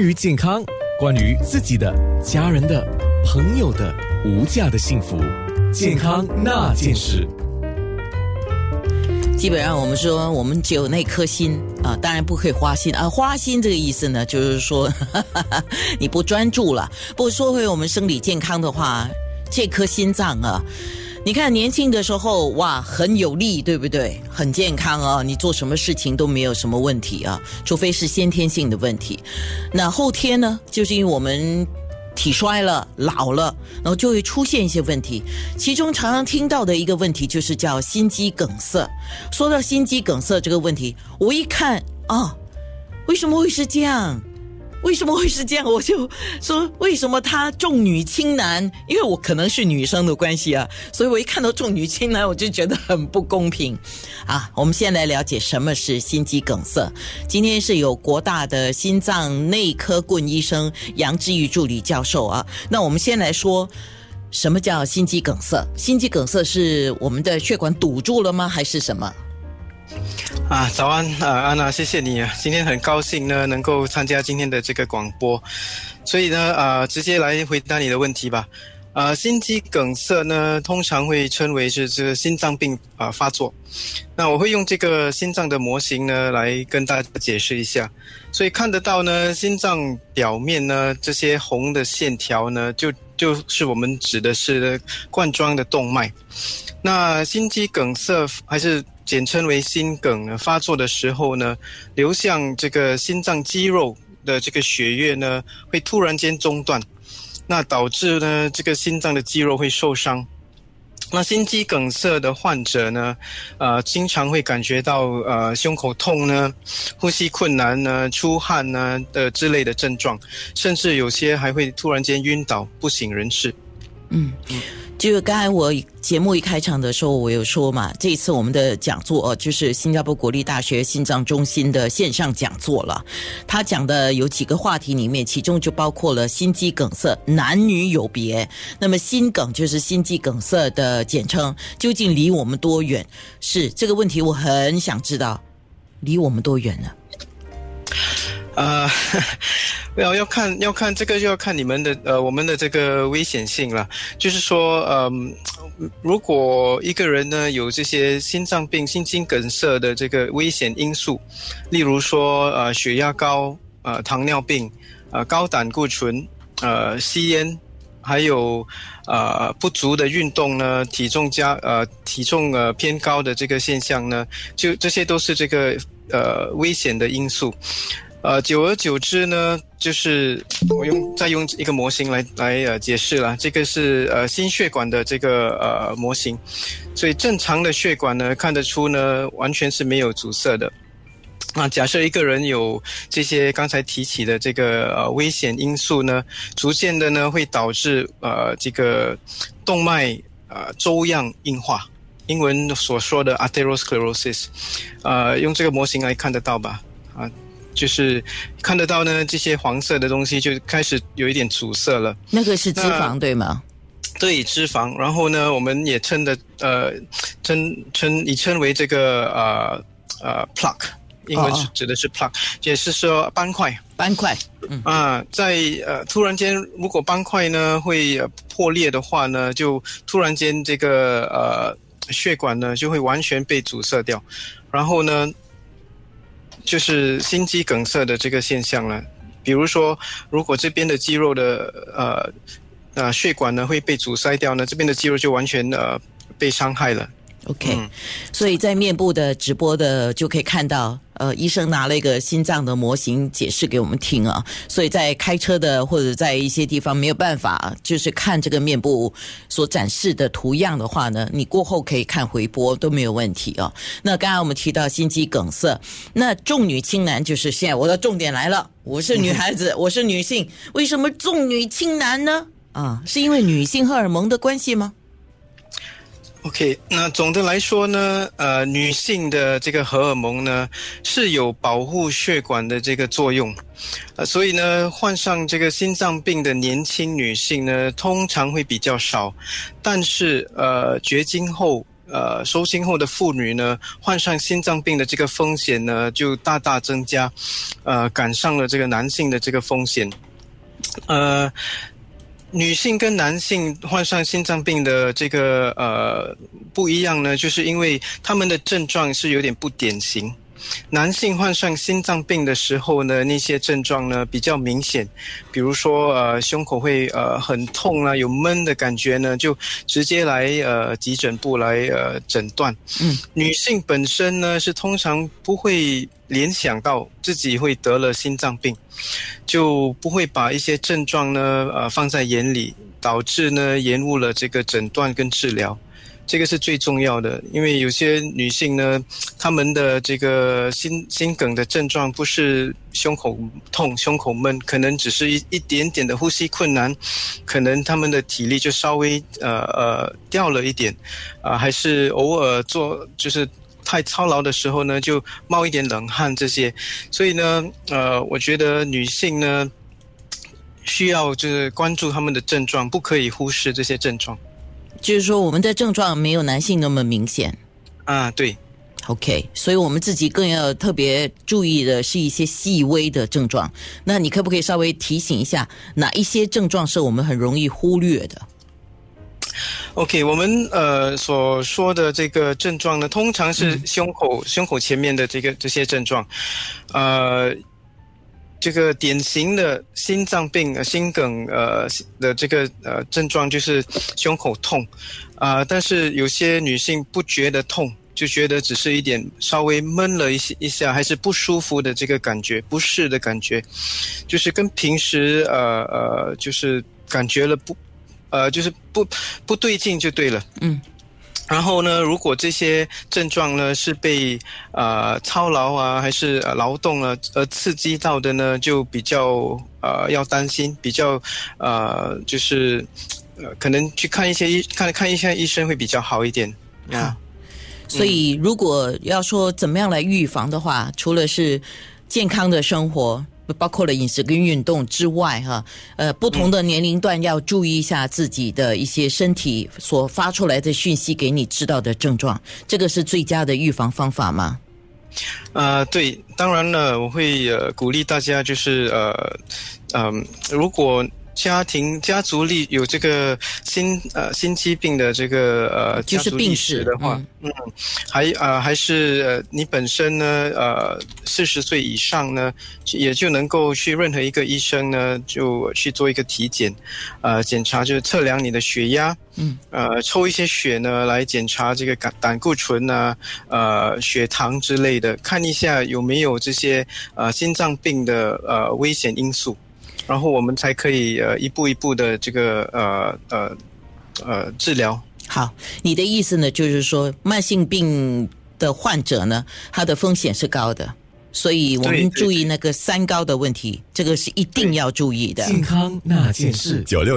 关于健康，关于自己的、家人的、朋友的无价的幸福，健康那件事。基本上我们说，我们只有那颗心啊，当然不可以花心啊。花心这个意思呢，就是说 你不专注了。不过说回我们生理健康的话，这颗心脏啊，你看年轻的时候哇，很有力，对不对？很健康啊，你做什么事情都没有什么问题啊，除非是先天性的问题。那后天呢，就是因为我们。体衰了，老了，然后就会出现一些问题。其中常常听到的一个问题就是叫心肌梗塞。说到心肌梗塞这个问题，我一看啊，为什么会是这样？为什么会是这样？我就说为什么他重女轻男？因为我可能是女生的关系啊，所以我一看到重女轻男，我就觉得很不公平啊。我们先来了解什么是心肌梗塞。今天是有国大的心脏内科顾问医生杨志玉助理教授啊。那我们先来说什么叫心肌梗塞？心肌梗塞是我们的血管堵住了吗？还是什么？啊，早安啊，安娜，谢谢你啊！今天很高兴呢，能够参加今天的这个广播，所以呢，啊，直接来回答你的问题吧。啊，心肌梗塞呢，通常会称为是这个心脏病啊发作。那我会用这个心脏的模型呢，来跟大家解释一下。所以看得到呢，心脏表面呢，这些红的线条呢，就就是我们指的是冠状的动脉。那心肌梗塞还是？简称为心梗呢，发作的时候呢，流向这个心脏肌肉的这个血液呢，会突然间中断，那导致呢这个心脏的肌肉会受伤。那心肌梗塞的患者呢，呃，经常会感觉到呃胸口痛呢，呼吸困难呢，出汗呢的之类的症状，甚至有些还会突然间晕倒不省人事。嗯。就是刚才我节目一开场的时候，我有说嘛，这一次我们的讲座，就是新加坡国立大学心脏中心的线上讲座了。他讲的有几个话题里面，其中就包括了心肌梗塞，男女有别。那么心梗就是心肌梗塞的简称，究竟离我们多远？是这个问题，我很想知道，离我们多远呢？啊，要要看要看这个就要看你们的呃我们的这个危险性了。就是说，嗯，如果一个人呢有这些心脏病、心肌梗塞的这个危险因素，例如说呃血压高、呃糖尿病、呃高胆固醇、呃吸烟，还有呃不足的运动呢，体重加呃体重呃偏高的这个现象呢，就这些都是这个呃危险的因素。呃，久而久之呢，就是我用再用一个模型来来呃解释了，这个是呃心血管的这个呃模型，所以正常的血管呢看得出呢完全是没有阻塞的。那假设一个人有这些刚才提起的这个呃危险因素呢，逐渐的呢会导致呃这个动脉呃粥样硬化，英文所说的 atherosclerosis，呃用这个模型来看得到吧？啊。就是看得到呢，这些黄色的东西就开始有一点阻塞了。那个是脂肪对吗？对，脂肪。然后呢，我们也称的呃称称以称为这个呃呃 plaque，英文指的是 plaque，也是说斑块。斑块。嗯啊，在呃突然间，如果斑块呢会破裂的话呢，就突然间这个呃血管呢就会完全被阻塞掉，然后呢。就是心肌梗塞的这个现象了，比如说，如果这边的肌肉的呃呃血管呢会被阻塞掉呢，这边的肌肉就完全呃被伤害了。OK，所以在面部的直播的就可以看到，呃，医生拿了一个心脏的模型解释给我们听啊。所以在开车的或者在一些地方没有办法，就是看这个面部所展示的图样的话呢，你过后可以看回播都没有问题啊。那刚才我们提到心肌梗塞，那重女轻男就是现在我的重点来了。我是女孩子，我是女性，为什么重女轻男呢？啊，是因为女性荷尔蒙的关系吗？OK，那总的来说呢，呃，女性的这个荷尔蒙呢是有保护血管的这个作用，呃，所以呢，患上这个心脏病的年轻女性呢，通常会比较少，但是呃，绝经后呃收经后的妇女呢，患上心脏病的这个风险呢就大大增加，呃，赶上了这个男性的这个风险，呃。女性跟男性患上心脏病的这个呃不一样呢，就是因为他们的症状是有点不典型。男性患上心脏病的时候呢，那些症状呢比较明显，比如说呃胸口会呃很痛啊，有闷的感觉呢，就直接来呃急诊部来呃诊断。嗯，女性本身呢是通常不会联想到自己会得了心脏病，就不会把一些症状呢呃放在眼里，导致呢延误了这个诊断跟治疗。这个是最重要的，因为有些女性呢，她们的这个心心梗的症状不是胸口痛、胸口闷，可能只是一一点点的呼吸困难，可能她们的体力就稍微呃呃掉了一点，啊，还是偶尔做就是太操劳的时候呢，就冒一点冷汗这些，所以呢，呃，我觉得女性呢，需要就是关注她们的症状，不可以忽视这些症状。就是说，我们的症状没有男性那么明显啊。对，OK，所以我们自己更要特别注意的是一些细微的症状。那你可不可以稍微提醒一下，哪一些症状是我们很容易忽略的？OK，我们呃所说的这个症状呢，通常是胸口胸口前面的这个这些症状，呃。这个典型的心脏病、心梗呃的这个呃症状就是胸口痛，啊，但是有些女性不觉得痛，就觉得只是一点稍微闷了一些一下，还是不舒服的这个感觉，不适的感觉，就是跟平时呃呃就是感觉了不，呃就是不不对劲就对了，嗯。然后呢，如果这些症状呢是被呃操劳啊，还是呃劳动啊呃刺激到的呢，就比较呃要担心，比较呃就是呃可能去看一些医看看一下医生会比较好一点啊。所以如果要说怎么样来预防的话，除了是健康的生活。包括了饮食跟运动之外，哈，呃，不同的年龄段要注意一下自己的一些身体所发出来的讯息，给你知道的症状，这个是最佳的预防方法吗？呃，对，当然了，我会呃鼓励大家，就是呃，嗯，如果。家庭家族里有这个心呃心肌病的这个呃就是病史的话，嗯，还呃还是呃你本身呢呃四十岁以上呢，也就能够去任何一个医生呢就去做一个体检，呃检查就是测量你的血压，嗯，呃抽一些血呢来检查这个胆胆固醇啊，呃血糖之类的，看一下有没有这些呃心脏病的呃危险因素。然后我们才可以呃一步一步的这个呃呃呃治疗。好，你的意思呢，就是说慢性病的患者呢，他的风险是高的，所以我们注意那个三高的问题，这个是一定要注意的。健康那件事，九六。